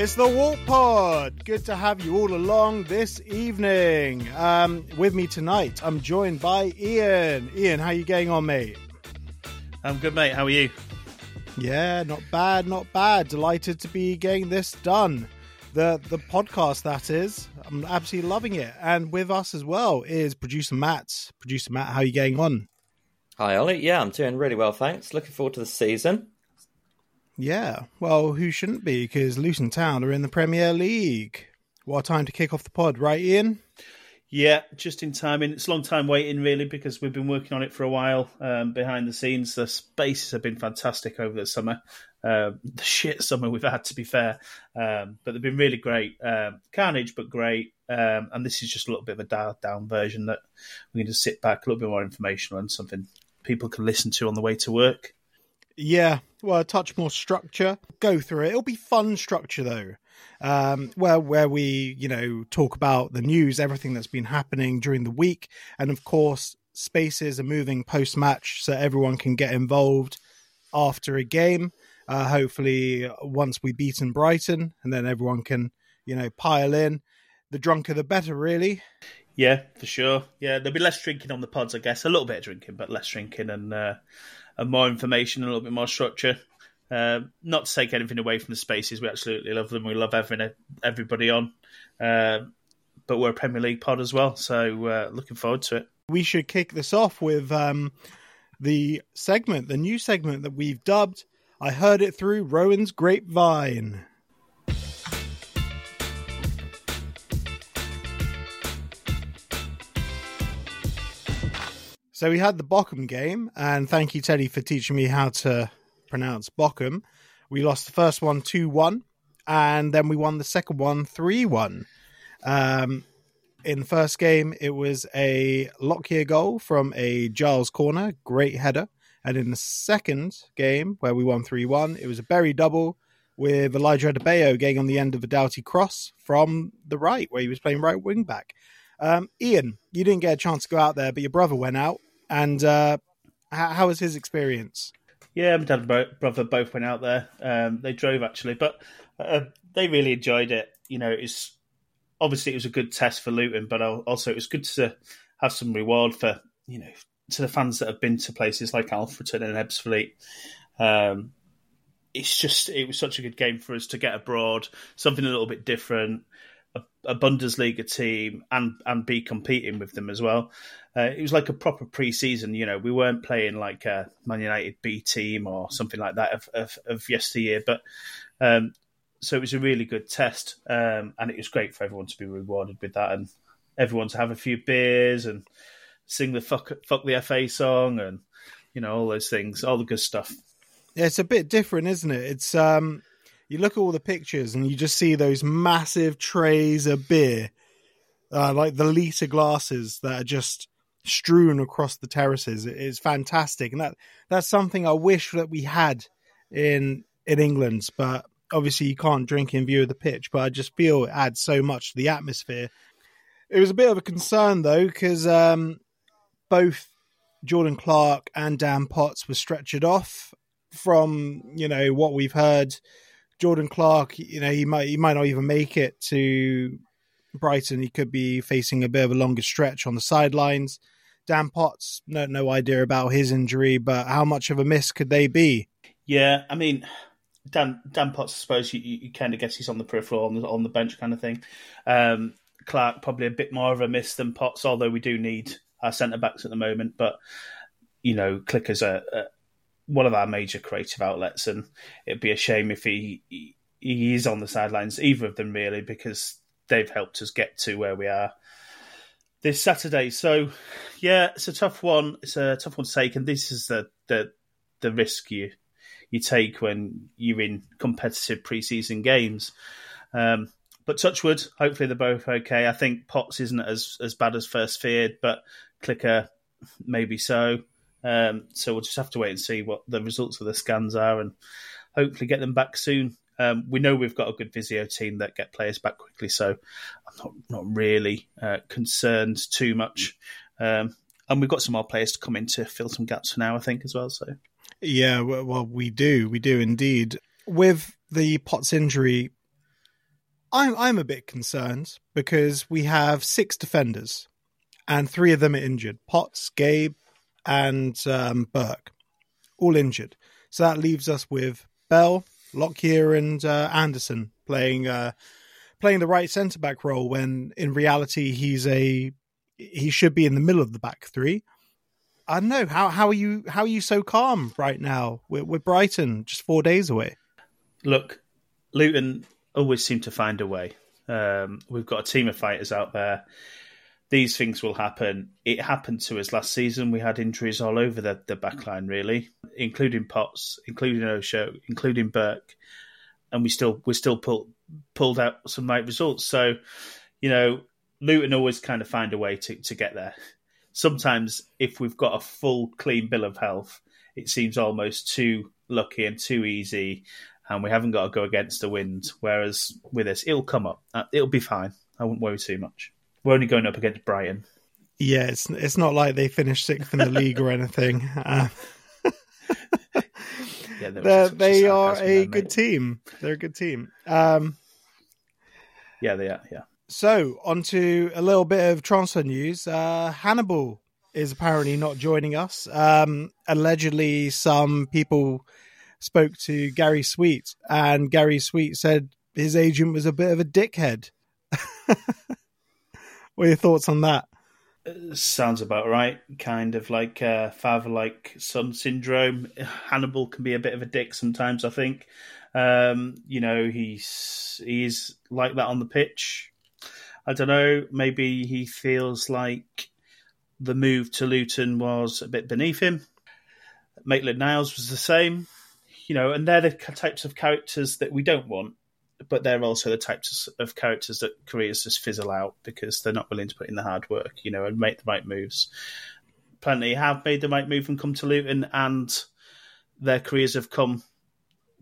It's the Walk Pod. Good to have you all along this evening. Um, with me tonight, I'm joined by Ian. Ian, how you getting on, mate? I'm good, mate. How are you? Yeah, not bad, not bad. Delighted to be getting this done. The the podcast that is. I'm absolutely loving it. And with us as well is producer Matt. Producer Matt, how you getting on? Hi, Ollie. Yeah, I'm doing really well, thanks. Looking forward to the season. Yeah, well, who shouldn't be? Because Luton Town are in the Premier League. What a time to kick off the pod, right, Ian? Yeah, just in time. And it's a long time waiting, really, because we've been working on it for a while um, behind the scenes. The spaces have been fantastic over the summer. Uh, the shit summer we've had, to be fair, um, but they've been really great. Um, carnage, but great. Um, and this is just a little bit of a dialed down version that we can just sit back, a little bit more information on something people can listen to on the way to work. Yeah, well, a touch more structure. Go through it. It'll be fun structure though. Um, where where we you know talk about the news, everything that's been happening during the week, and of course spaces are moving post match, so everyone can get involved after a game. Uh, hopefully, once we beaten Brighton, and then everyone can you know pile in. The drunker, the better, really. Yeah, for sure. Yeah, there'll be less drinking on the pods, I guess. A little bit of drinking, but less drinking and uh, and more information, a little bit more structure. Uh, not to take anything away from the spaces, we absolutely love them. We love having everybody on, uh, but we're a Premier League pod as well, so uh, looking forward to it. We should kick this off with um, the segment, the new segment that we've dubbed. I heard it through Rowan's grapevine. So we had the Bochum game, and thank you, Teddy, for teaching me how to pronounce Bochum. We lost the first one 2 1, and then we won the second one 3 1. Um, in the first game, it was a Lockyer goal from a Giles corner, great header. And in the second game, where we won 3 1, it was a Berry double with Elijah Adebayo getting on the end of a Doughty cross from the right, where he was playing right wing back. Um, Ian, you didn't get a chance to go out there, but your brother went out and uh, how, how, was his experience? Yeah, my dad and brother both went out there. Um, they drove actually, but uh, they really enjoyed it. You know, it's obviously it was a good test for Luton, but also it was good to have some reward for you know to the fans that have been to places like Alfreton and Ebbsfleet. Um, it's just it was such a good game for us to get abroad, something a little bit different a, a Bundesliga team and and be competing with them as well. Uh, it was like a proper pre-season. You know, we weren't playing like a Man United B team or something like that of of, of yesteryear, but. Um, so it was a really good test, um, and it was great for everyone to be rewarded with that, and everyone to have a few beers and sing the fuck fuck the FA song, and you know all those things, all the good stuff. Yeah, it's a bit different, isn't it? It's um, you look at all the pictures and you just see those massive trays of beer, uh, like the liter glasses that are just strewn across the terraces. It's fantastic, and that that's something I wish that we had in in England. But obviously, you can't drink in view of the pitch. But I just feel it adds so much to the atmosphere. It was a bit of a concern though, because um, both Jordan Clark and Dan Potts were stretchered off. From you know what we've heard, Jordan Clark, you know, he might he might not even make it to Brighton. He could be facing a bit of a longer stretch on the sidelines. Dan Potts, no no idea about his injury, but how much of a miss could they be? Yeah, I mean, Dan Dan Potts, I suppose you, you, kind of guess he's on the peripheral, on the on the bench kind of thing. Um, Clark probably a bit more of a miss than Potts, although we do need our centre backs at the moment. But you know, Clicker's a one of our major creative outlets, and it'd be a shame if he he is on the sidelines, either of them really, because they've helped us get to where we are this Saturday. So, yeah, it's a tough one. It's a tough one to take, and this is the the the risk you you take when you're in competitive preseason games. Um, but Touchwood, hopefully they're both okay. I think Potts isn't as as bad as first feared, but Clicker maybe so. Um, so we'll just have to wait and see what the results of the scans are, and hopefully get them back soon. Um, we know we've got a good physio team that get players back quickly, so I'm not not really uh, concerned too much. Um, and we've got some more players to come in to fill some gaps for now, I think, as well. So yeah, well, we do, we do indeed. With the Potts injury, I'm I'm a bit concerned because we have six defenders, and three of them are injured: Potts, Gabe, and um, Burke, all injured. So that leaves us with Bell, Lockyer, and uh, Anderson playing uh, playing the right centre back role. When in reality, he's a he should be in the middle of the back three. I don't know how how are you how are you so calm right now? We're, Brighton just four days away. Look, Luton always seem to find a way. Um, we've got a team of fighters out there. These things will happen. It happened to us last season. We had injuries all over the, the back line, really, including Potts, including Osho, including Burke, and we still we still pulled pulled out some right results. So, you know, Luton always kind of find a way to, to get there. Sometimes, if we've got a full clean bill of health, it seems almost too lucky and too easy and we haven't got to go against the wind. Whereas with this, it'll come up. Uh, it'll be fine. I wouldn't worry too much. We're only going up against Brighton. Yeah, it's it's not like they finished sixth in the league or anything. Uh, yeah, they are a good team. They're a good team. Um, yeah, they are. Yeah. So, on to a little bit of transfer news. Uh, Hannibal is apparently not joining us. Um, allegedly, some people spoke to Gary Sweet, and Gary Sweet said his agent was a bit of a dickhead. what are your thoughts on that? Sounds about right. Kind of like uh, father like son syndrome. Hannibal can be a bit of a dick sometimes, I think. Um, you know, he's he's like that on the pitch. I don't know. Maybe he feels like the move to Luton was a bit beneath him. Maitland Niles was the same you know, and they're the types of characters that we don't want, but they're also the types of characters that careers just fizzle out because they're not willing to put in the hard work, you know, and make the right moves. Plenty have made the right move and come to Luton, and their careers have come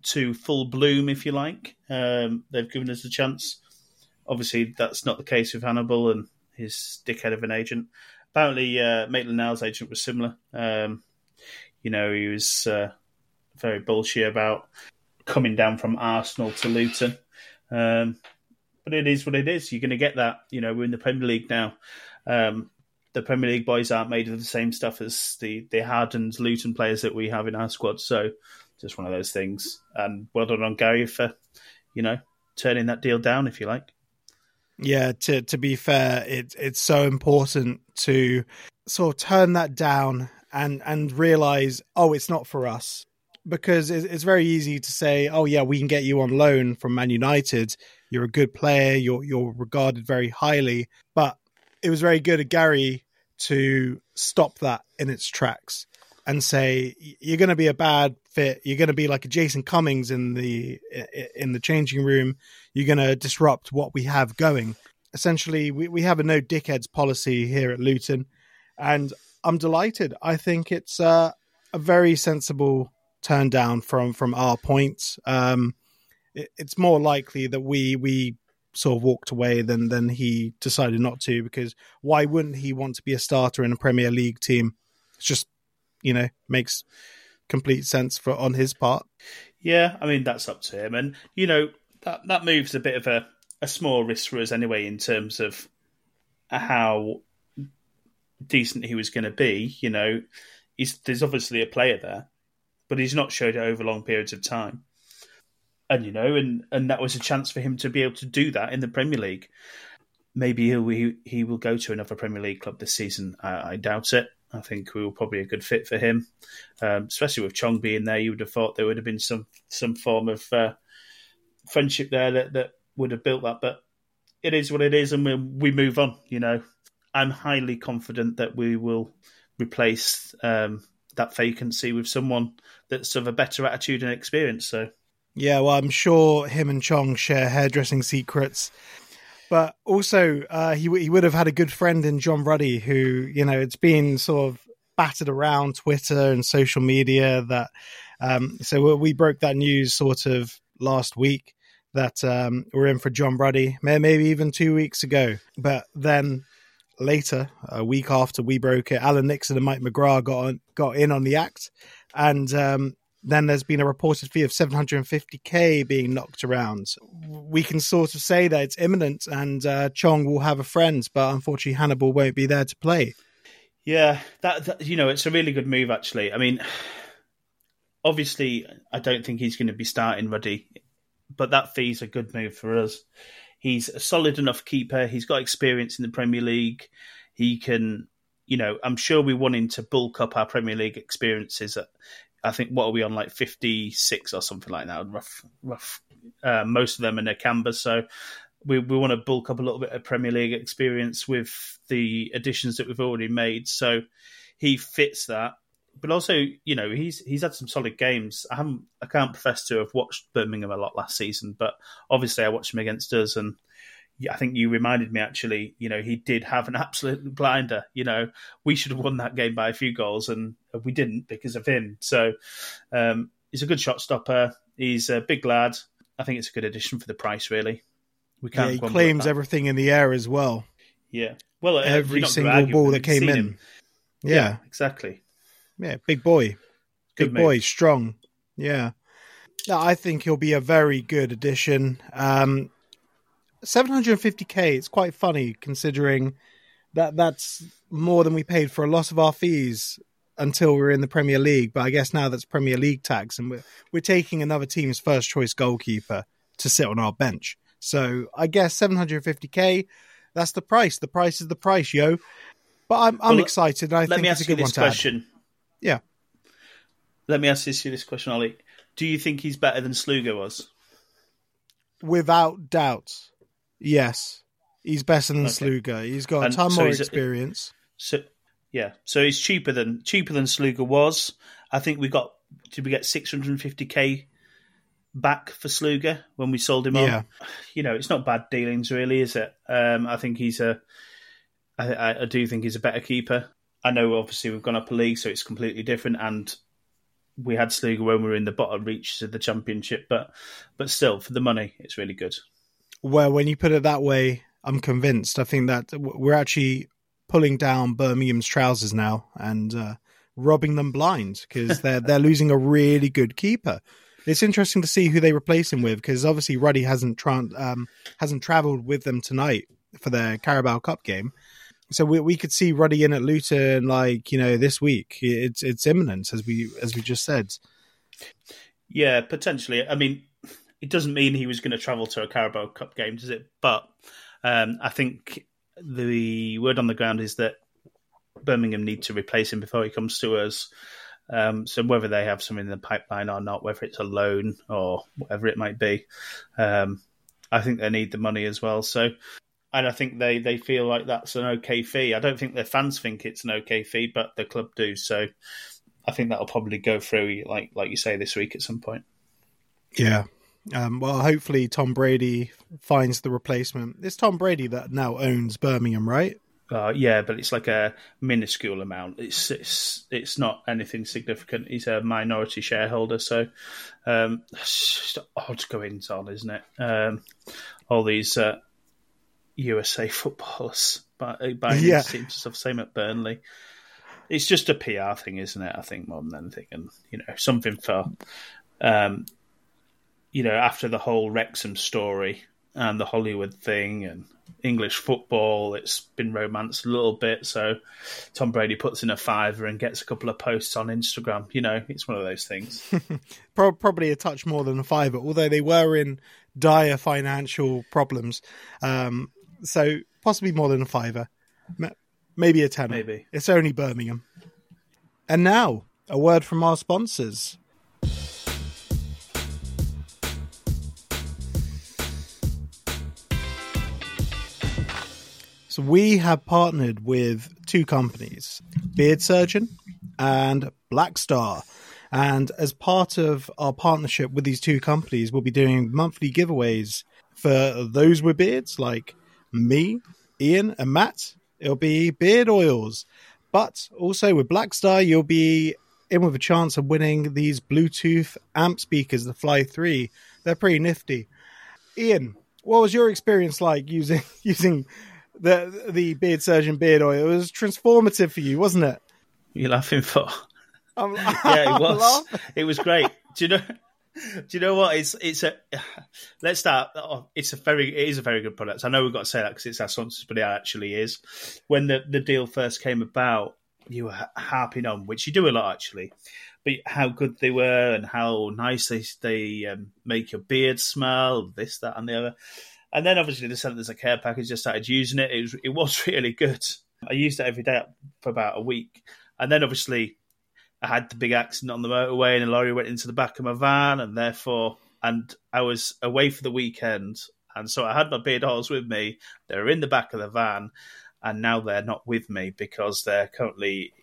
to full bloom, if you like. Um, they've given us a chance. Obviously, that's not the case with Hannibal and his dickhead of an agent. Apparently, uh, Maitland Niles' agent was similar. Um, you know, he was uh, very bullshit about coming down from Arsenal to Luton. Um, but it is what it is. You're going to get that. You know, we're in the Premier League now. Um, the Premier League boys aren't made of the same stuff as the the hardened Luton players that we have in our squad. So, just one of those things. And well done on Gary for, you know, turning that deal down, if you like. Yeah, to to be fair, it's it's so important to sort of turn that down and and realize, oh, it's not for us because it's very easy to say, "Oh yeah, we can get you on loan from Man United. You're a good player. You're you're regarded very highly." But it was very good of Gary to stop that in its tracks and say, "You're going to be a bad fit. You're going to be like a Jason Cummings in the in the changing room. You're going to disrupt what we have going." Essentially, we we have a no dickheads policy here at Luton, and I'm delighted. I think it's uh, a very sensible turned down from from our points. Um, it, it's more likely that we we sort of walked away than than he decided not to because why wouldn't he want to be a starter in a Premier League team? It's just you know makes complete sense for on his part. Yeah, I mean that's up to him, and you know that that moves a bit of a a small risk for us anyway in terms of how decent he was going to be. You know, there's obviously a player there, but he's not showed it over long periods of time. And you know, and and that was a chance for him to be able to do that in the Premier League. Maybe he'll, he he will go to another Premier League club this season. I, I doubt it. I think we were probably a good fit for him, um, especially with Chong being there. You would have thought there would have been some some form of uh, friendship there that, that would have built that. But it is what it is, and we we move on. You know, I'm highly confident that we will replace um, that vacancy with someone that's of a better attitude and experience. So Yeah, well, I'm sure him and Chong share hairdressing secrets. But also, uh, he he would have had a good friend in John Ruddy, who you know it's been sort of battered around Twitter and social media. That um, so we broke that news sort of last week that um, we're in for John Ruddy, maybe even two weeks ago. But then later, a week after we broke it, Alan Nixon and Mike McGrath got on, got in on the act, and um, then there's been a reported fee of 750k being knocked around. We can sort of say that it's imminent, and uh, Chong will have a friend, but unfortunately Hannibal won't be there to play. Yeah, that, that you know, it's a really good move actually. I mean, obviously, I don't think he's going to be starting Ruddy, but that fee's a good move for us. He's a solid enough keeper. He's got experience in the Premier League. He can, you know, I'm sure we want him to bulk up our Premier League experiences. At, I think what are we on like 56 or something like that? Rough, rough. Uh, most of them are Nakamba, so we we want to bulk up a little bit of Premier League experience with the additions that we've already made. So he fits that. But also, you know, he's he's had some solid games. I haven't, I can't profess to have watched Birmingham a lot last season, but obviously I watched him against us, and I think you reminded me actually. You know, he did have an absolute blinder. You know, we should have won that game by a few goals, and we didn't because of him. So um, he's a good shot stopper. He's a big lad. I think it's a good addition for the price, really. We can't. Yeah, he claims everything in the air as well. Yeah. Well, every single ball that came in. Yeah. yeah. exactly. Yeah, big boy, good big boy, strong. Yeah. yeah, I think he'll be a very good addition. Um, 750k. It's quite funny considering that that's more than we paid for a lot of our fees until we were in the Premier League. But I guess now that's Premier League tax, and we're we're taking another team's first choice goalkeeper to sit on our bench. So I guess 750k. That's the price. The price is the price, yo. But I'm I'm well, excited. I think it's a good one to question. Yeah. Let me ask you this question, Ollie. Do you think he's better than Sluga was? Without doubt, yes. He's better than okay. Sluga. He's got a ton so more experience. so yeah, so he's cheaper than cheaper than Sluga was. I think we got did we get 650k back for Sluga when we sold him yeah. on? You know, it's not bad dealings, really, is it? Um, I think he's a. I, I do think he's a better keeper. I know obviously we've gone up a league, so it's completely different, and we had Sluga when we were in the bottom reaches of the championship, but but still, for the money, it's really good. Well, when you put it that way, I'm convinced. I think that we're actually pulling down Birmingham's trousers now and uh, robbing them blind because they're they're losing a really good keeper. It's interesting to see who they replace him with because obviously Ruddy hasn't tra- um, hasn't travelled with them tonight for their Carabao Cup game so we we could see Ruddy in at Luton like you know this week. It's it's imminent as we as we just said. Yeah, potentially. I mean, it doesn't mean he was going to travel to a Carabao Cup game, does it? But um, I think the word on the ground is that Birmingham need to replace him before he comes to us. Um, so whether they have something in the pipeline or not, whether it's a loan or whatever it might be, um, I think they need the money as well. So and I think they, they feel like that's an okay fee. I don't think their fans think it's an okay fee, but the club do. So I think that'll probably go through, like like you say, this week at some point. Yeah. Um, well, hopefully Tom Brady finds the replacement. It's Tom Brady that now owns Birmingham, right? Uh, yeah, but it's like a minuscule amount. It's it's it's not anything significant. He's a minority shareholder, so um, it's just odd goings on, isn't it? Um, all these uh, USA footballers, uh, by yeah. seems stuff. Same at Burnley. It's just a PR thing, isn't it? I think more than anything, and you know something for, um, you know, after the whole Wrexham story and the Hollywood thing and English football, it's been romanced a little bit. So Tom Brady puts in a fiver and gets a couple of posts on Instagram. You know, it's one of those things. Probably a touch more than a fiver, although they were in dire financial problems. Um, so possibly more than a fiver, maybe a tenner. Maybe it's only Birmingham. And now a word from our sponsors. So we have partnered with two companies, Beard Surgeon and Black Star. And as part of our partnership with these two companies, we'll be doing monthly giveaways for those with beards, like me, Ian, and Matt. It'll be beard oils. But also with Black Star, you'll be in with a chance of winning these Bluetooth amp speakers, the Fly 3. They're pretty nifty. Ian, what was your experience like using using the the beard surgeon beard oil? It was transformative for you, wasn't it? You're laughing for? Yeah, it was. It was great. Do you know? Do you know what? It's it's a. Let's start. Oh, it's a very it is a very good product. I know we've got to say that because it's our sponsors, but it actually is. When the the deal first came about, you were harping on, which you do a lot actually, but how good they were and how nice they they um, make your beard smell, this that and the other. And then obviously the sent as a care package. Just started using it. It was it was really good. I used it every day for about a week, and then obviously I had the big accident on the motorway and a lorry went into the back of my van and therefore and I was away for the weekend and so I had my beard oils with me. They were in the back of the van and now they're not with me because they're currently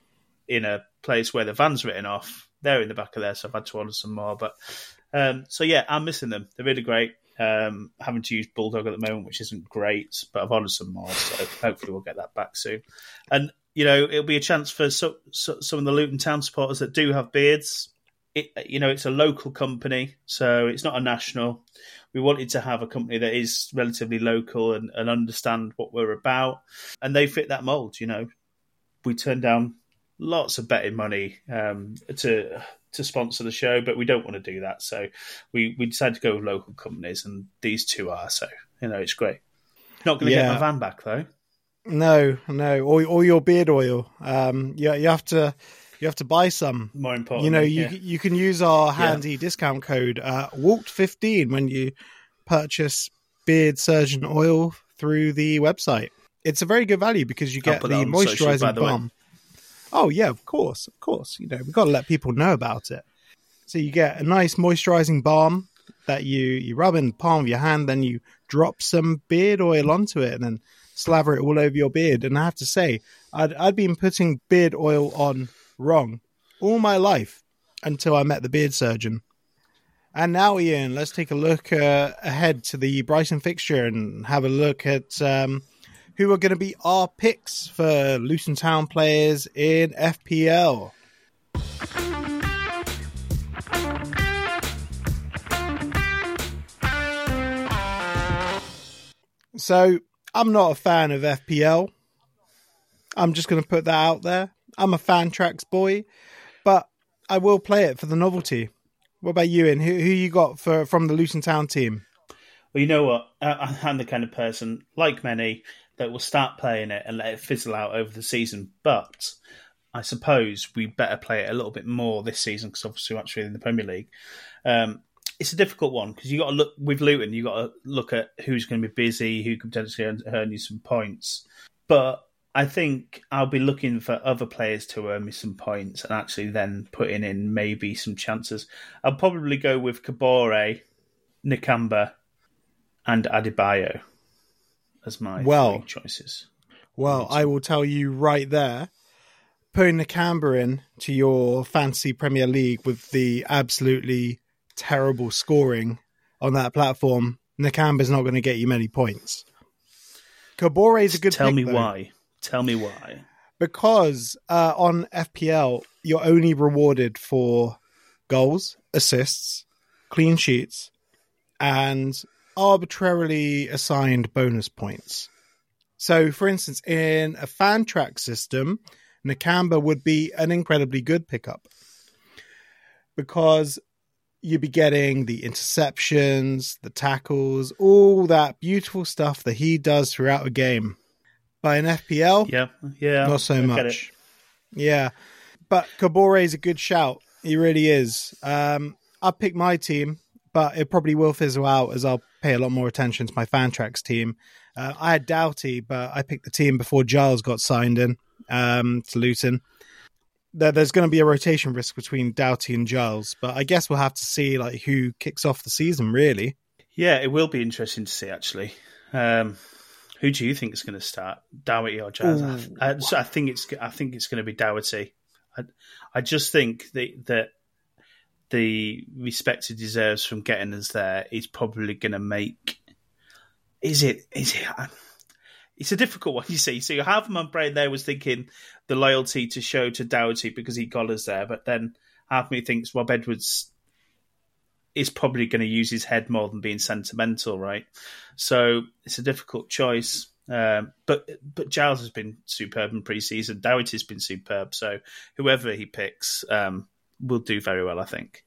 in a place where the van's written off. They're in the back of there, so I've had to order some more. But um, so yeah, I'm missing them. They're really great. Um, having to use Bulldog at the moment, which isn't great, but I've ordered some more, so hopefully we'll get that back soon. And you know, it'll be a chance for so, so, some of the Luton Town supporters that do have beards. It, you know, it's a local company, so it's not a national. We wanted to have a company that is relatively local and, and understand what we're about, and they fit that mold. You know, we turned down lots of betting money um, to to sponsor the show, but we don't want to do that. So we we decided to go with local companies, and these two are. So you know, it's great. Not going to Yeah. get my van back though. No, no, or or your beard oil. Um, you you have to you have to buy some. More important, You know, you yeah. you can use our handy discount code uh, Walked fifteen when you purchase beard surgeon oil through the website. It's a very good value because you I'll get the that on social, by moisturizing way. balm. Oh yeah, of course, of course. You know, we've got to let people know about it. So you get a nice moisturizing balm that you you rub in the palm of your hand, then you drop some beard oil onto it, and then slaver it all over your beard. And I have to say, I'd I'd been putting beard oil on wrong all my life until I met the beard surgeon. And now, Ian, let's take a look uh, ahead to the Brighton fixture and have a look at um, who are going to be our picks for Luton Town players in FPL. So, I'm not a fan of FPL. I'm just going to put that out there. I'm a Fantrax boy, but I will play it for the novelty. What about you, Ian? Who, who you got for from the Luton Town team? Well, you know what? I'm the kind of person, like many, that will start playing it and let it fizzle out over the season. But I suppose we better play it a little bit more this season because obviously we're actually in the Premier League. Um, it's a difficult one because you got to look with Luton. You got to look at who's going to be busy, who could potentially earn, earn you some points. But I think I'll be looking for other players to earn me some points and actually then putting in maybe some chances. I'll probably go with Kabore, Nakamba, and Adebayo as my Well, choices. Well, I will tell you right there. Putting the Nakamba in to your fancy Premier League with the absolutely terrible scoring on that platform, Nakamba's not going to get you many points. Kabore is a good Tell pick, me though, why. Tell me why. because uh, on FPL you're only rewarded for goals, assists, clean sheets, and arbitrarily assigned bonus points. So, for instance, in a Fantrax system, Nakamba would be an incredibly good pickup because you'd be getting the interceptions, the tackles, all that beautiful stuff that he does throughout a game. By an FPL, Yeah, yeah. not so I much. Yeah, but Kabore is a good shout. He really is. Um, I pick my team, but it probably will fizzle out as I'll pay a lot more attention to my Fantrax team. Uh, I had Doughty, but I picked the team before Giles got signed in um, to Luton. There, there's going to be a rotation risk between Doughty and Giles, but I guess we'll have to see like who kicks off the season. Really, Yeah, it will be interesting to see actually. Um, who do you think is going to start, Doughty or Jazz? I, I, I think it's I think it's going to be Doughty. I, I just think that that the respect he deserves from getting us there is probably going to make. Is it? Is it? It's a difficult one, you see. So half of my brain there was thinking the loyalty to show to Doughty because he got us there, but then half me thinks Rob Edwards is probably going to use his head more than being sentimental, right? So it's a difficult choice. Um, but but Giles has been superb in pre-season. Doughty's been superb. So whoever he picks um, will do very well, I think.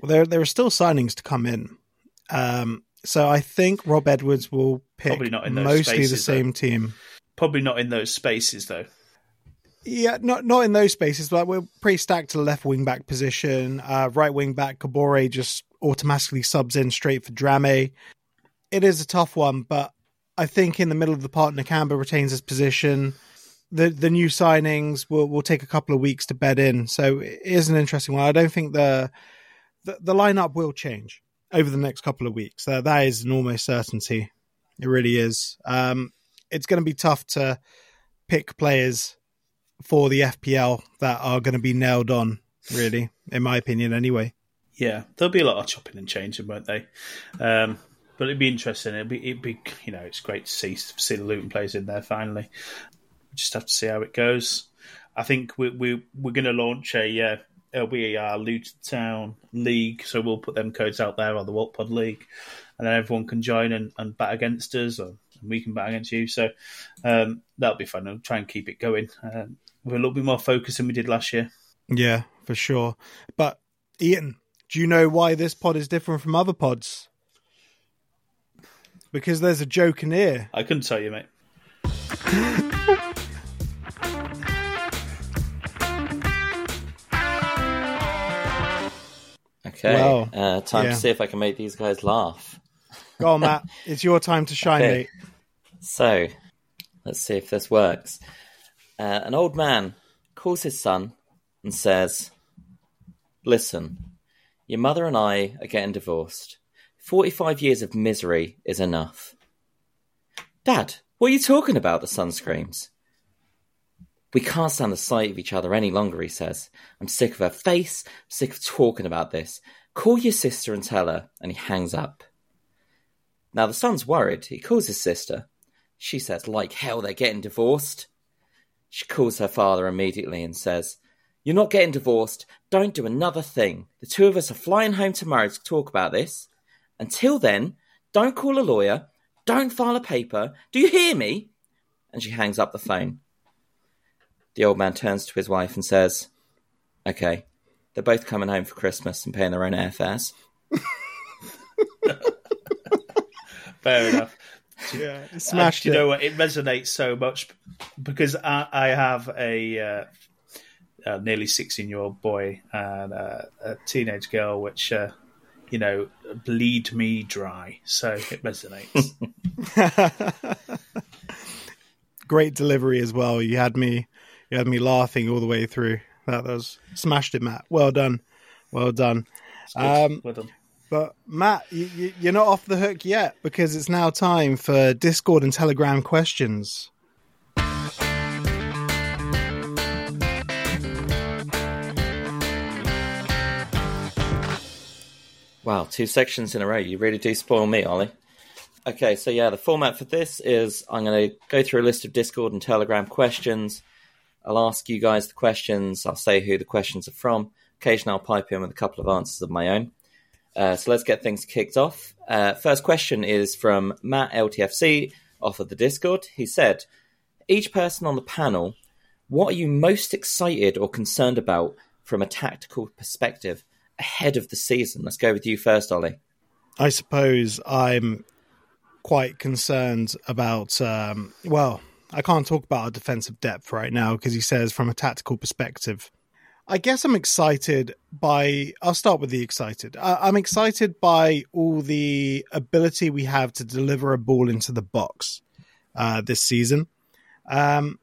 Well, there there are still signings to come in. Um, so I think Rob Edwards will pick Probably not in mostly spaces, the same team. Probably not in those spaces though. Yeah, not not in those spaces, but we're pretty stacked to the left wing back position. Uh, right wing back Kabore just automatically subs in straight for Drame. It is a tough one, but I think in the middle of the park, Nakamba retains his position. The the new signings will will take a couple of weeks to bed in, so it is an interesting one. I don't think the the, the lineup will change over the next couple of weeks. Uh, that is an almost certainty. It really is. Um, it's going to be tough to pick players for the FPL that are going to be nailed on, really, in my opinion, anyway. Yeah, there'll be a lot of chopping and changing, won't they? Um, but it'd be interesting. It'd be, it'd be, you know, it's great to see see the Luton players in there finally. We just have to see how it goes. I think we we we're going to launch a uh, we are Luton Town League, so we'll put them codes out there on the Walt Pod League, and then everyone can join and, and bat against us, or we can bat against you. So um, that'll be fun. I'll try and keep it going um, with a little bit more focus than we did last year. Yeah, for sure. But Ian, do you know why this pod is different from other pods? Because there's a joke in here. I couldn't tell you, mate. Okay. Well, uh, time yeah. to see if I can make these guys laugh. Go on, Matt. It's your time to shine, Okay. mate. So, let's see if this works. Uh, an old man calls his son and says, Listen, your mother and I are getting divorced. 45 years of misery is enough. Dad, what are you talking about? The son screams. We can't stand the sight of each other any longer, he says. I'm sick of her face, sick of talking about this. Call your sister and tell her. And he hangs up. Now the son's worried. He calls his sister. She says, like hell, they're getting divorced. She calls her father immediately and says, You're not getting divorced. Don't do another thing. The two of us are flying home tomorrow to talk about this. Until then, don't call a lawyer. Don't file a paper. Do you hear me? And she hangs up the phone. The old man turns to his wife and says, Okay, they're both coming home for Christmas and paying their own airfares. Fair enough. Yeah, smashed do you it. know what? It resonates so much because I, I have a, uh, a nearly 16 year old boy and uh, a teenage girl, which, uh, you know, bleed me dry. So it resonates. Great delivery as well. You had me, you had me laughing all the way through. That was smashed it, Matt. Well done, well done. Um, well done. But Matt, you, you, you're not off the hook yet because it's now time for Discord and Telegram questions. Wow, two sections in a row. You really do spoil me, Ollie. Okay, so yeah, the format for this is I'm going to go through a list of Discord and Telegram questions. I'll ask you guys the questions. I'll say who the questions are from. Occasionally, I'll pipe in with a couple of answers of my own. Uh, so let's get things kicked off. Uh, first question is from Matt LTFC off of the Discord. He said, Each person on the panel, what are you most excited or concerned about from a tactical perspective ahead of the season? Let's go with you first, Ollie. I suppose I'm quite concerned about. Um, well, I can't talk about our defensive depth right now because he says from a tactical perspective. I guess I'm excited by. I'll start with the excited. I, I'm excited by all the ability we have to deliver a ball into the box uh, this season. Um,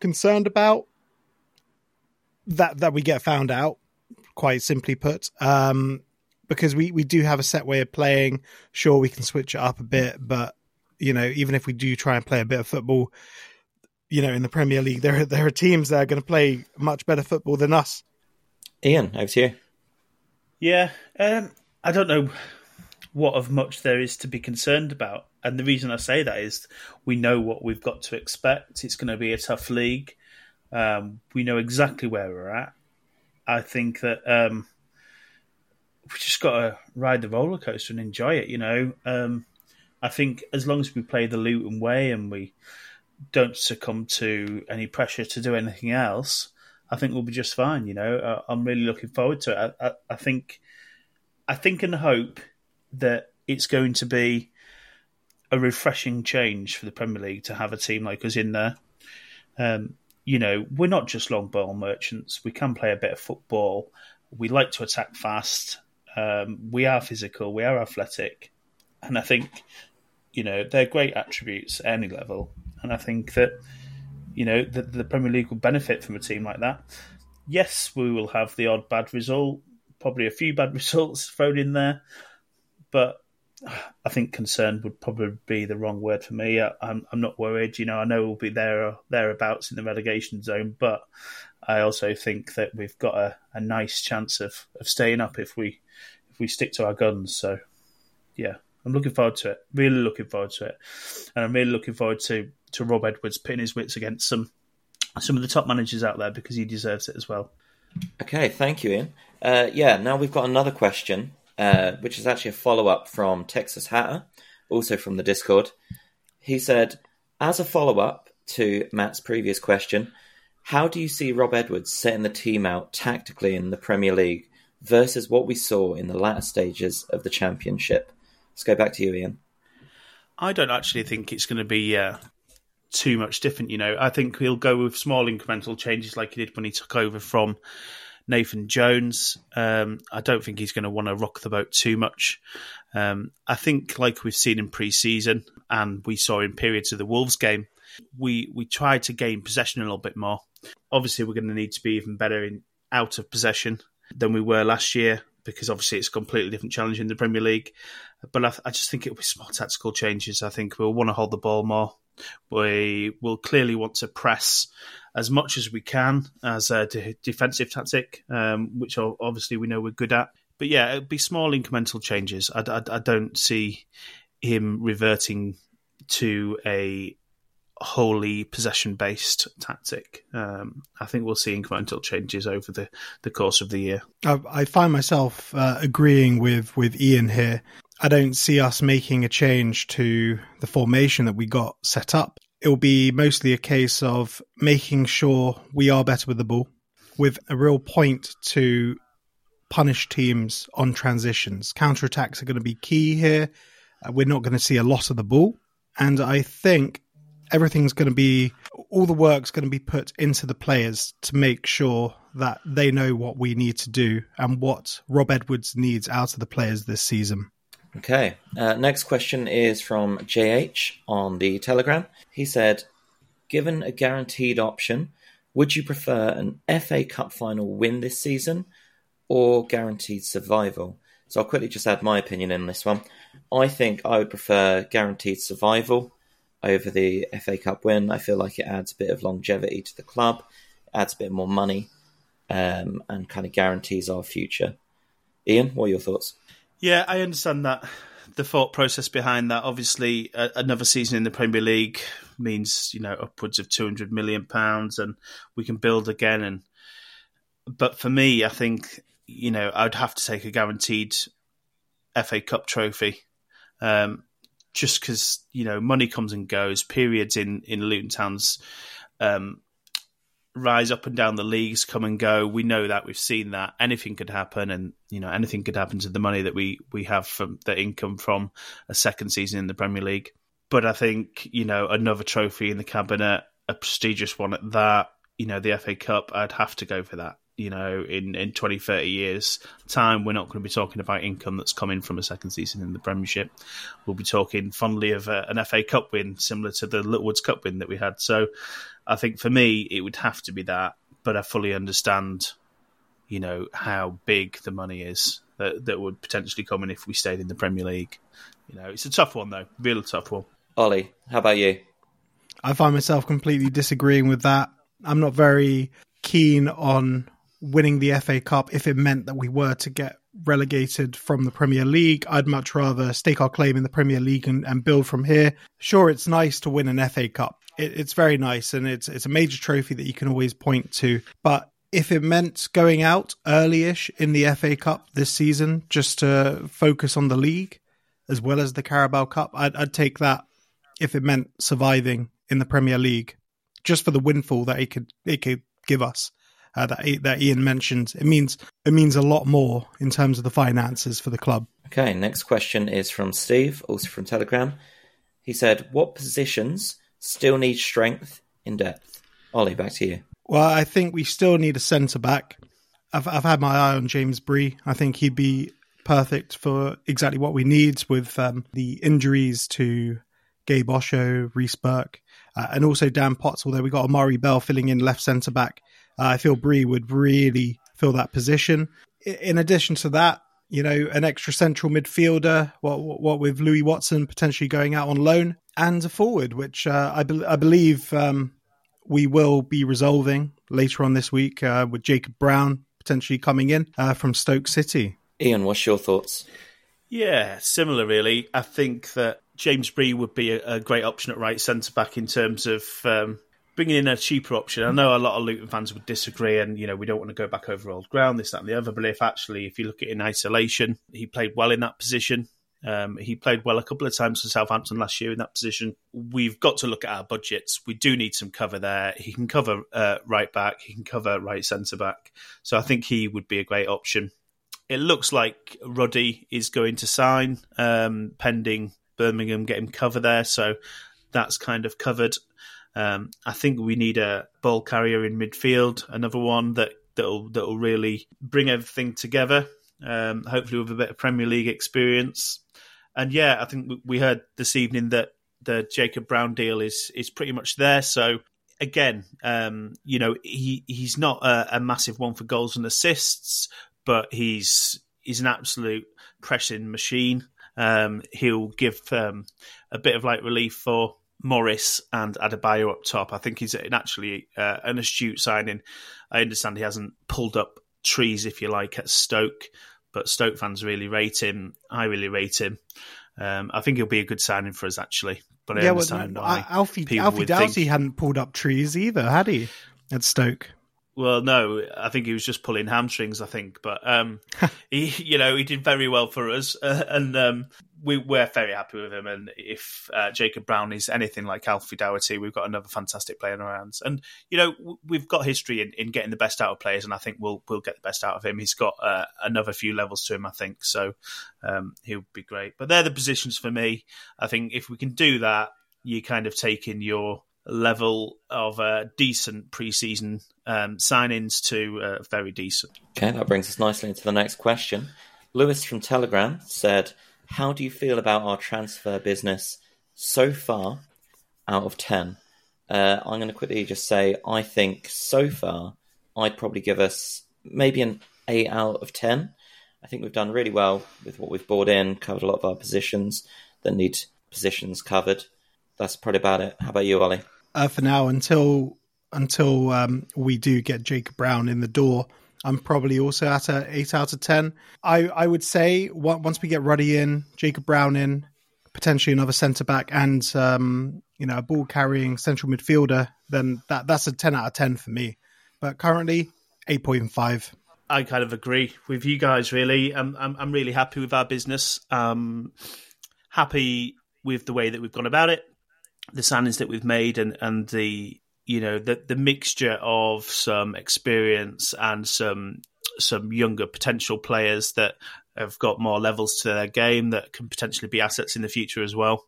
concerned about that that we get found out. Quite simply put, um, because we, we do have a set way of playing. Sure, we can switch it up a bit, but you know, even if we do try and play a bit of football, you know, in the Premier League, there are, there are teams that are going to play much better football than us. Ian, over to you. Yeah, um, I don't know what of much there is to be concerned about. And the reason I say that is we know what we've got to expect. It's going to be a tough league. Um, we know exactly where we're at. I think that um, we just got to ride the roller coaster and enjoy it. You know, um, I think as long as we play the Luton way and we don't succumb to any pressure to do anything else, I think we'll be just fine. You know, uh, I'm really looking forward to it. I, I, I, think, I think and hope that it's going to be a refreshing change for the Premier League to have a team like us in there. Um, you know, we're not just long ball merchants. We can play a bit of football. We like to attack fast. Um, we are physical. We are athletic, and I think you know they're great attributes at any level. And I think that you know the, the Premier League will benefit from a team like that. Yes, we will have the odd bad result, probably a few bad results thrown in there, but I think concerned would probably be the wrong word for me. I, I'm I'm not worried. You know, I know we'll be there thereabouts in the relegation zone, but I also think that we've got a, a nice chance of, of staying up if we if we stick to our guns. So, yeah, I'm looking forward to it. Really looking forward to it, and I'm really looking forward to to Rob Edwards pitting his wits against some some of the top managers out there because he deserves it as well. Okay, thank you, Ian. Uh, yeah, now we've got another question, uh, which is actually a follow up from Texas Hatter, also from the Discord. He said, as a follow up to Matt's previous question, how do you see Rob Edwards setting the team out tactically in the Premier League versus what we saw in the latter stages of the Championship? Let's go back to you, Ian. I don't actually think it's going to be uh, too much different. You know, I think he'll go with small incremental changes like he did when he took over from Nathan Jones. Um, I don't think he's going to want to rock the boat too much. Um, I think, like we've seen in pre-season and we saw in periods of the Wolves game, we we tried to gain possession a little bit more. Obviously, we're going to need to be even better in out of possession than we were last year because obviously it's a completely different challenge in the Premier League. But I, I just think it'll be small tactical changes. I think we'll want to hold the ball more. We will clearly want to press as much as we can as a de- defensive tactic, um, which obviously we know we're good at. But yeah, it'll be small incremental changes. I, I, I don't see him reverting to a wholly possession based tactic. Um, I think we'll see incremental changes over the, the course of the year. I, I find myself uh, agreeing with, with Ian here. I don't see us making a change to the formation that we got set up. It will be mostly a case of making sure we are better with the ball, with a real point to punish teams on transitions. Counter attacks are going to be key here. Uh, we're not going to see a lot of the ball. And I think everything's going to be all the work's going to be put into the players to make sure that they know what we need to do and what Rob Edwards needs out of the players this season. Okay. Uh, next question is from JH on the Telegram. He said, Given a guaranteed option, would you prefer an FA Cup final win this season or guaranteed survival? So I'll quickly just add my opinion in this one. I think I would prefer guaranteed survival over the FA Cup win. I feel like it adds a bit of longevity to the club, adds a bit more money, um, and kind of guarantees our future. Ian, what are your thoughts? Yeah, I understand that. The thought process behind that, obviously, uh, another season in the Premier League means you know upwards of two hundred million pounds, and we can build again. And but for me, I think you know I'd have to take a guaranteed FA Cup trophy. Um, just because you know money comes and goes. Periods in in Luton Town's um, rise up and down the leagues, come and go. We know that we've seen that anything could happen, and you know anything could happen to the money that we we have from the income from a second season in the Premier League. But I think you know another trophy in the cabinet, a prestigious one at that. You know the FA Cup, I'd have to go for that you know, in, in 20, 30 years' time, we're not going to be talking about income that's coming from a second season in the Premiership. We'll be talking fondly of uh, a, an FA Cup win, similar to the Littlewoods Cup win that we had. So I think for me, it would have to be that. But I fully understand, you know, how big the money is that, that would potentially come in if we stayed in the Premier League. You know, it's a tough one, though, real tough one. Ollie, how about you? I find myself completely disagreeing with that. I'm not very keen on winning the FA Cup if it meant that we were to get relegated from the Premier League. I'd much rather stake our claim in the Premier League and, and build from here. Sure, it's nice to win an FA Cup. It, it's very nice, and it's it's a major trophy that you can always point to. But if it meant going out early-ish in the FA Cup this season, just to focus on the league as well as the Carabao Cup, I'd, I'd take that. If it meant surviving in the Premier League, just for the windfall that it could it could give us uh, that that Ian mentioned. It means it means a lot more in terms of the finances for the club. Okay, next question is from Steve, also from Telegram. He said, "What positions still need strength in depth?" Ollie, back to you. Well, I think we still need a centre back. I've I've had my eye on James Bree. I think he'd be perfect for exactly what we need with um, the injuries to Gabe Osho, Reece Burke, uh, and also Dan Potts. Although we got Amari Bell filling in left centre back, I feel Bree would really fill that position. In addition to that, you know, an extra central midfielder, what, what with Louis Watson potentially going out on loan, and a forward, which uh, I, be- I believe um, we will be resolving later on this week uh, with Jacob Brown potentially coming in uh, from Stoke City. Ian, what's your thoughts? Yeah, similar really. I think that James Bree would be a, a great option at right centre back in terms of um, bringing in a cheaper option. I know a lot of Luton fans would disagree, and you know we don't want to go back over old ground, this, that, and the other. But if actually, if you look at it in isolation, he played well in that position. Um, he played well a couple of times for Southampton last year in that position. We've got to look at our budgets. We do need some cover there. He can cover uh, right back. He can cover right centre back. So I think he would be a great option. It looks like Ruddy is going to sign, um, pending Birmingham getting cover there. So that's kind of covered. Um, I think we need a ball carrier in midfield, another one that that'll that'll really bring everything together. Um, hopefully, with a bit of Premier League experience. And yeah, I think we heard this evening that the Jacob Brown deal is is pretty much there. So again, um, you know, he he's not a, a, massive one for goals and assists, but he's he's an absolute pressing machine. Um, he'll give um, a bit of like relief for Morris and Adebayo up top. I think he's an actually uh, an astute signing. I understand he hasn't pulled up trees, if you like, at Stoke, but Stoke fans really rate him. I really rate him. Um, I think he'll be a good signing for us, actually. But I yeah, understand well, why Alfie, Alfie Doughty think... hadn't pulled up trees either, had he? At Stoke. Well, no, I think he was just pulling hamstrings. I think, but um, he, you know, he did very well for us, uh, and um, we, we're very happy with him. And if uh, Jacob Brown is anything like Alfie Doughty, we've got another fantastic player in our hands. And you know, we've got history in, in getting the best out of players, and I think we'll we'll get the best out of him. He's got uh, another few levels to him, I think, so um, he'll be great. But they're the positions for me. I think if we can do that, you kind of take in your level of uh, decent preseason um, to uh, very decent. Okay, that brings us nicely into the next question. Lewis from Telegram said, "How do you feel about our transfer business so far out of 10? Uh, I'm going to quickly just say I think so far I'd probably give us maybe an eight out of ten. I think we've done really well with what we've brought in, covered a lot of our positions that need positions covered. That's probably about it. How about you, Ollie? uh, for now until until um, we do get Jacob Brown in the door. I'm probably also at a eight out of ten. I I would say once we get Ruddy in, Jacob Brown in, potentially another centre back, and um, you know a ball carrying central midfielder, then that that's a ten out of ten for me. But currently, eight point five. I kind of agree with you guys. Really, I'm I'm, I'm really happy with our business. Um, happy with the way that we've gone about it the signings that we've made and and the you know the the mixture of some experience and some some younger potential players that have got more levels to their game that can potentially be assets in the future as well.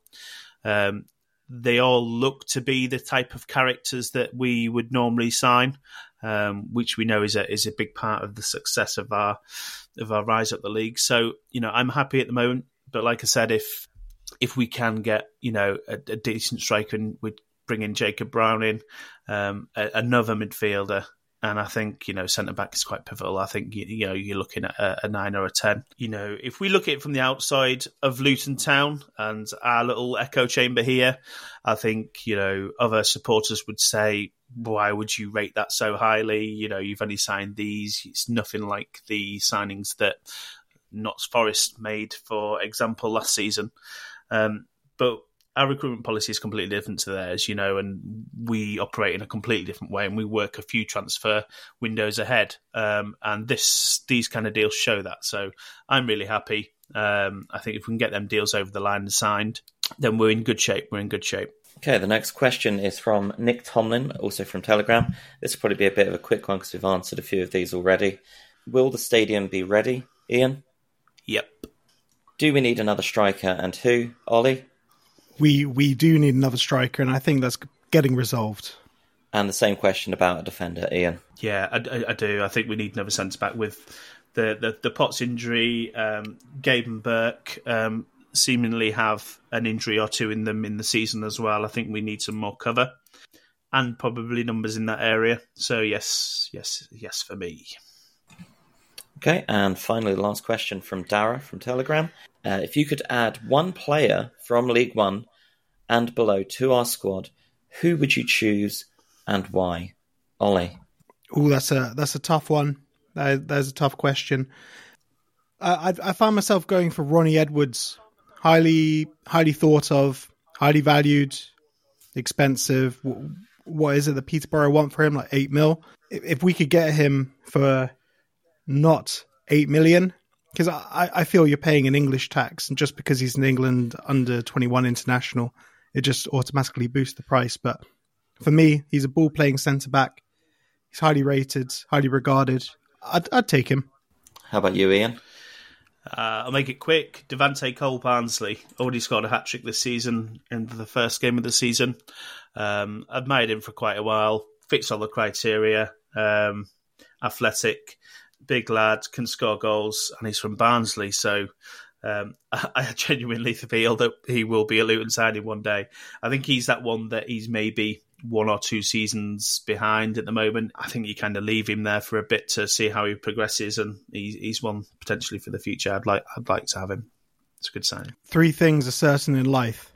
Um, they all look to be the type of characters that we would normally sign, um, which we know is a is a big part of the success of our of our rise up the league. So you know, I'm happy at the moment. But like I said, if if we can get you know a, a decent striker and we bring in Jacob Brown in, um, a, another midfielder, and I think you know centre back is quite pivotal. I think you, you know you're looking at a, a, nine or a ten. You know, if we look at it from the outside of Luton Town and our little echo chamber here, I think you know other supporters would say, "Why would you rate that so highly?" You know, you've only signed these. It's nothing like the signings that Notts Forest made, for example, last season. Um, but our recruitment policy is completely different to theirs, you know, and we operate in a completely different way, and we work a few transfer windows ahead. Um, and this these kind of deals show that. So I'm really happy. Um, I think if we can get them deals over the line and signed, then we're in good shape. We're in good shape. Okay, the next question is from Nick Tomlin, also from Telegram. This will probably be a bit of a quick one because we've answered a few of these already. Will the stadium be ready, Ian? Yep. Do we need another striker and who? Ollie? We we do need another striker, and I think that's getting resolved. And the same question about a defender, Ian. Yeah, I, I, I do. I think we need another centre back with the the, the Potts injury. Um, Gabe and Burke um, seemingly have an injury or two in them in the season as well. I think we need some more cover and probably numbers in that area. So yes, yes, yes for me. Okay, and finally, the last question from Dara from Telegram. Uh, if you could add one player from League One and below to our squad, who would you choose and why? Ollie. Oh, that's a that's a tough one. That, that's a tough question. I, I, find myself going for Ronnie Edwards, highly highly thought of, highly valued, expensive. What is it that Peterborough want for him? Like eight mil. If we could get him for not eight million, because I, I feel you're paying an English tax, and just because he's in England under 21 international, it just automatically boosts the price. But for me, he's a ball playing centre back. He's highly rated, highly regarded. I'd, I'd take him. How about you, Ian? Uh, I'll make it quick. Devante Cole Barnsley already scored a hat trick this season in the first game of the season. Um, made him for quite a while. Fits all the criteria. Um, athletic, big lad, can score goals, and he's from Barnsley. So um, I, genuinely feel that he will be a Luton signing one day. I think he's that one that he's maybe one or two seasons behind at the moment. I think you kind of leave him there for a bit to see how he progresses, and he's, he's one potentially for the future. I'd like I'd like to have him. It's a good signing. Three things are certain in life: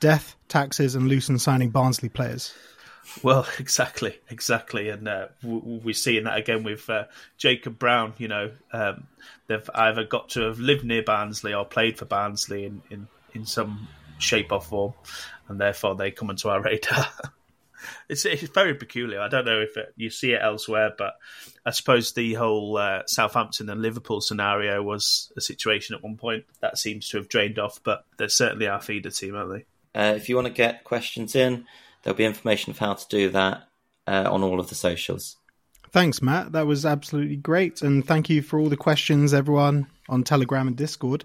death, taxes, and Luton signing Barnsley players. Well, exactly, exactly, and uh, we're seeing that again with uh, Jacob Brown. You know, um, they've either got to have lived near Barnsley or played for Barnsley in, in, in some shape or form, and therefore they come onto our radar. it's it's very peculiar. I don't know if it, you see it elsewhere, but I suppose the whole uh, Southampton and Liverpool scenario was a situation at one point that seems to have drained off. But they're certainly our feeder team, aren't they? Uh, if you want to get questions in There'll be information of how to do that uh, on all of the socials. Thanks, Matt. That was absolutely great. And thank you for all the questions, everyone, on Telegram and Discord.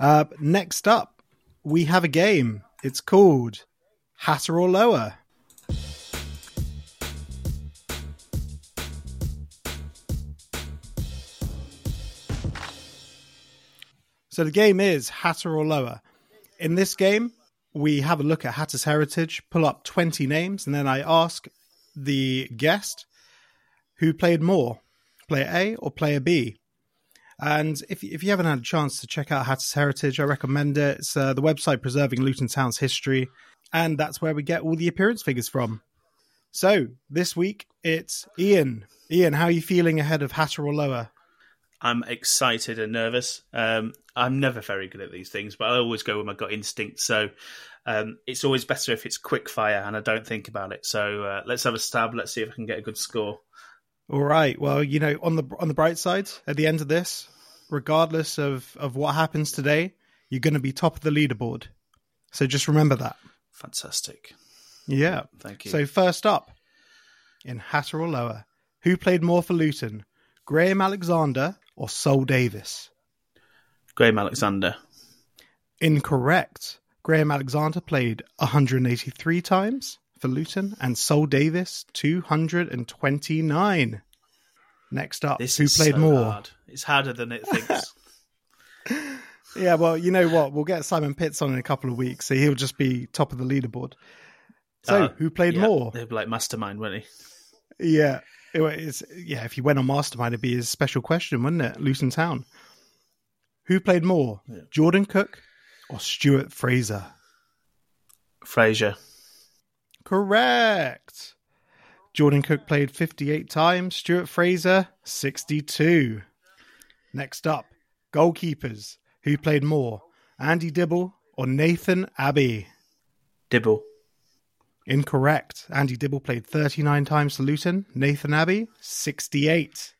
Uh, next up, we have a game. It's called Hatter or Lower. So the game is Hatter or Lower. In this game, we have a look at Hatter's heritage, pull up 20 names, and then I ask the guest who played more, player A or player B. And if, if you haven't had a chance to check out Hatter's Heritage, I recommend it. It's uh, the website preserving Luton Town's history, and that's where we get all the appearance figures from. So this week it's Ian. Ian, how are you feeling ahead of Hatter or Lower? I'm excited and nervous. Um, I'm never very good at these things, but I always go with my gut instinct. So um, it's always better if it's quick fire and I don't think about it. So uh, let's have a stab. Let's see if I can get a good score. All right. Well, you know, on the on the bright side, at the end of this, regardless of of what happens today, you're going to be top of the leaderboard. So just remember that. Fantastic. Yeah. Thank you. So first up, in Hatter or Lower, who played more for Luton, Graham Alexander or Sol Davis? Graham Alexander. Incorrect. Graham Alexander played 183 times for Luton and Sol Davis 229. Next up, this who played so more? Hard. It's harder than it thinks. yeah, well, you know what? We'll get Simon Pitts on in a couple of weeks, so he'll just be top of the leaderboard. So, uh, who played yeah, more? They'd be like mastermind, won't he? Yeah. It wa- it's, yeah, if you went on Mastermind, it'd be his special question, wouldn't it? Luton Town. Who played more, Jordan Cook or Stuart Fraser? Fraser. Correct. Jordan Cook played 58 times, Stuart Fraser 62. Next up, goalkeepers. Who played more, Andy Dibble or Nathan Abbey? Dibble. Incorrect. Andy Dibble played 39 times for Luton, Nathan Abbey 68.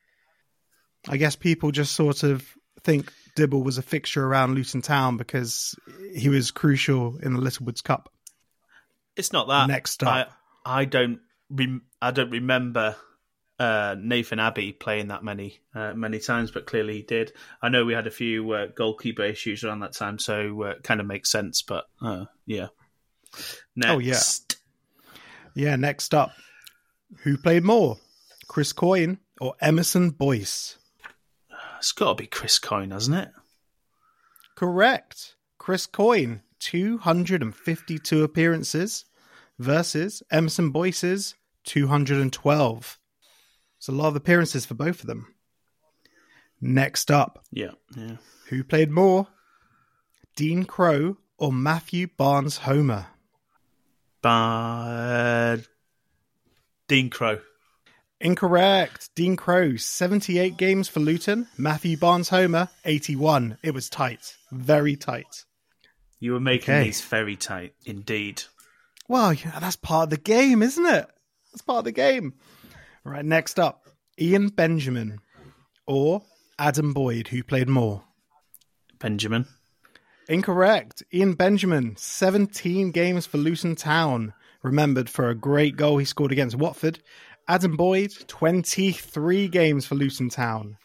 I guess people just sort of think Dibble was a fixture around Luton Town because he was crucial in the Littlewoods Cup. It's not that. Next up. I, I don't. Rem- I don't remember uh, Nathan Abbey playing that many uh, many times, but clearly he did. I know we had a few uh, goalkeeper issues around that time, so uh, it kind of makes sense. But uh, yeah. Next. Oh, yeah. Yeah, next up. Who played more, Chris Coyne or Emerson Boyce? It's got to be Chris Coyne, hasn't it? Correct. Chris Coyne, 252 appearances versus Emerson Boyce's 212. It's a lot of appearances for both of them. Next up, Yeah. Yeah. who played more, Dean Crowe or Matthew Barnes Homer? But uh, Dean Crowe. Incorrect. Dean Crowe, 78 games for Luton. Matthew Barnes Homer, 81. It was tight. Very tight. You were making Okay. these very tight, indeed. Well, yeah, that's part of the game, isn't it? That's part of the game. Right, next up, Ian Benjamin or Adam Boyd, who played more. Benjamin. Incorrect. Ian Benjamin, 17 games for Luton Town, remembered for a great goal he scored against Watford. Adam Boyd, 23 games for Luton Town.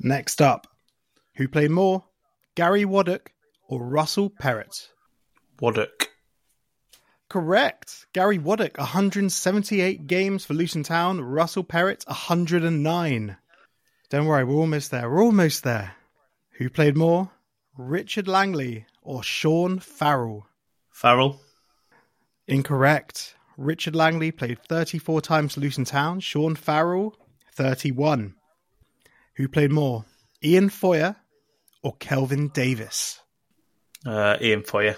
Next up, who played more? Gary Waddock or Russell Perrett? Waddock. Correct. Gary Waddock, 178 games for Luton Town. Russell Perrett, 109. Don't worry, we're almost there. We're almost there. Who played more? Richard Langley or Sean Farrell? Farrell. Incorrect. Richard Langley played 34 times for Luton Town. Sean Farrell, 31. Who played more? Ian Feuer or Kelvin Davis? Uh, Ian Feuer.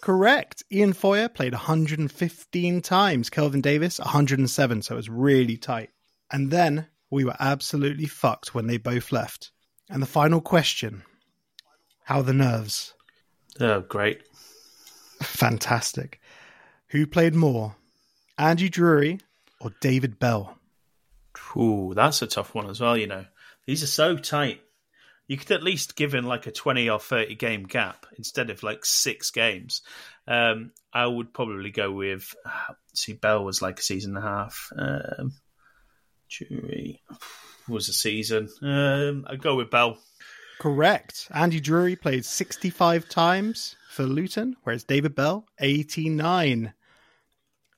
Correct. Ian Feuer played 115 times. Kelvin Davis, 107. So it was really tight. And then we were absolutely fucked when they both left. And the final question How the nerves? Oh, great. Fantastic. Who played more? Andy Drury or David Bell? Ooh, that's a tough one as well, you know. These are so tight. You could at least give in like a 20 or 30 game gap instead of like six games. Um, I would probably go with, see, Bell was like a season and a half. Um, Jury was a season. Um, I'd go with Bell. Correct. Andy Drury played 65 times for Luton, whereas David Bell, 89.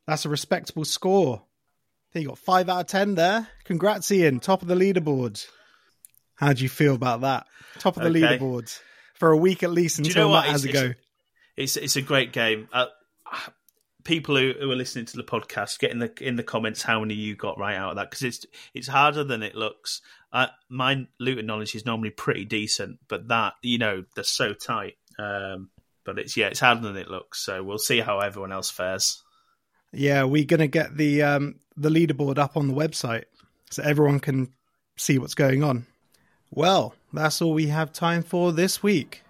That's a respectable score. I think you got 5 out of 10 there. Congrats, Ian. Top of the leaderboard. How do you feel about that? Top of the Okay. leaderboard. For a week at least Do you until know what? Matt has a It's- go. It's it's a great game. Uh, people who, who are listening to the podcast, get in the in the comments how many you got right out of that because it's it's harder than it looks. Uh, my Luton knowledge is normally pretty decent, but that you know they're so tight. Um, but it's yeah, it's harder than it looks. So we'll see how everyone else fares. Yeah, we're going to get the um, the leaderboard up on the website so everyone can see what's going on. Well, that's all we have time for this week.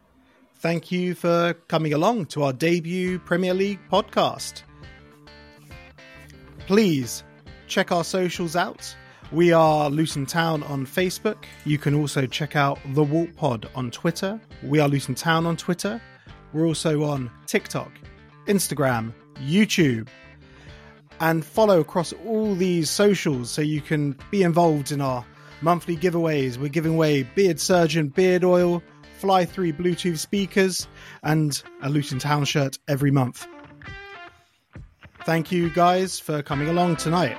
Thank you for coming along to our debut Premier League podcast. Please check our socials out. We are Luton Town on Facebook. You can also check out The Walk Pod on Twitter. We are Luton Town on Twitter. We're also on TikTok, Instagram, YouTube, and follow across all these socials so you can be involved in our monthly giveaways. We're giving away Beard Surgeon beard oil, Fly 3 Bluetooth speakers, and a Luton Town shirt every month. Thank you guys for coming along tonight.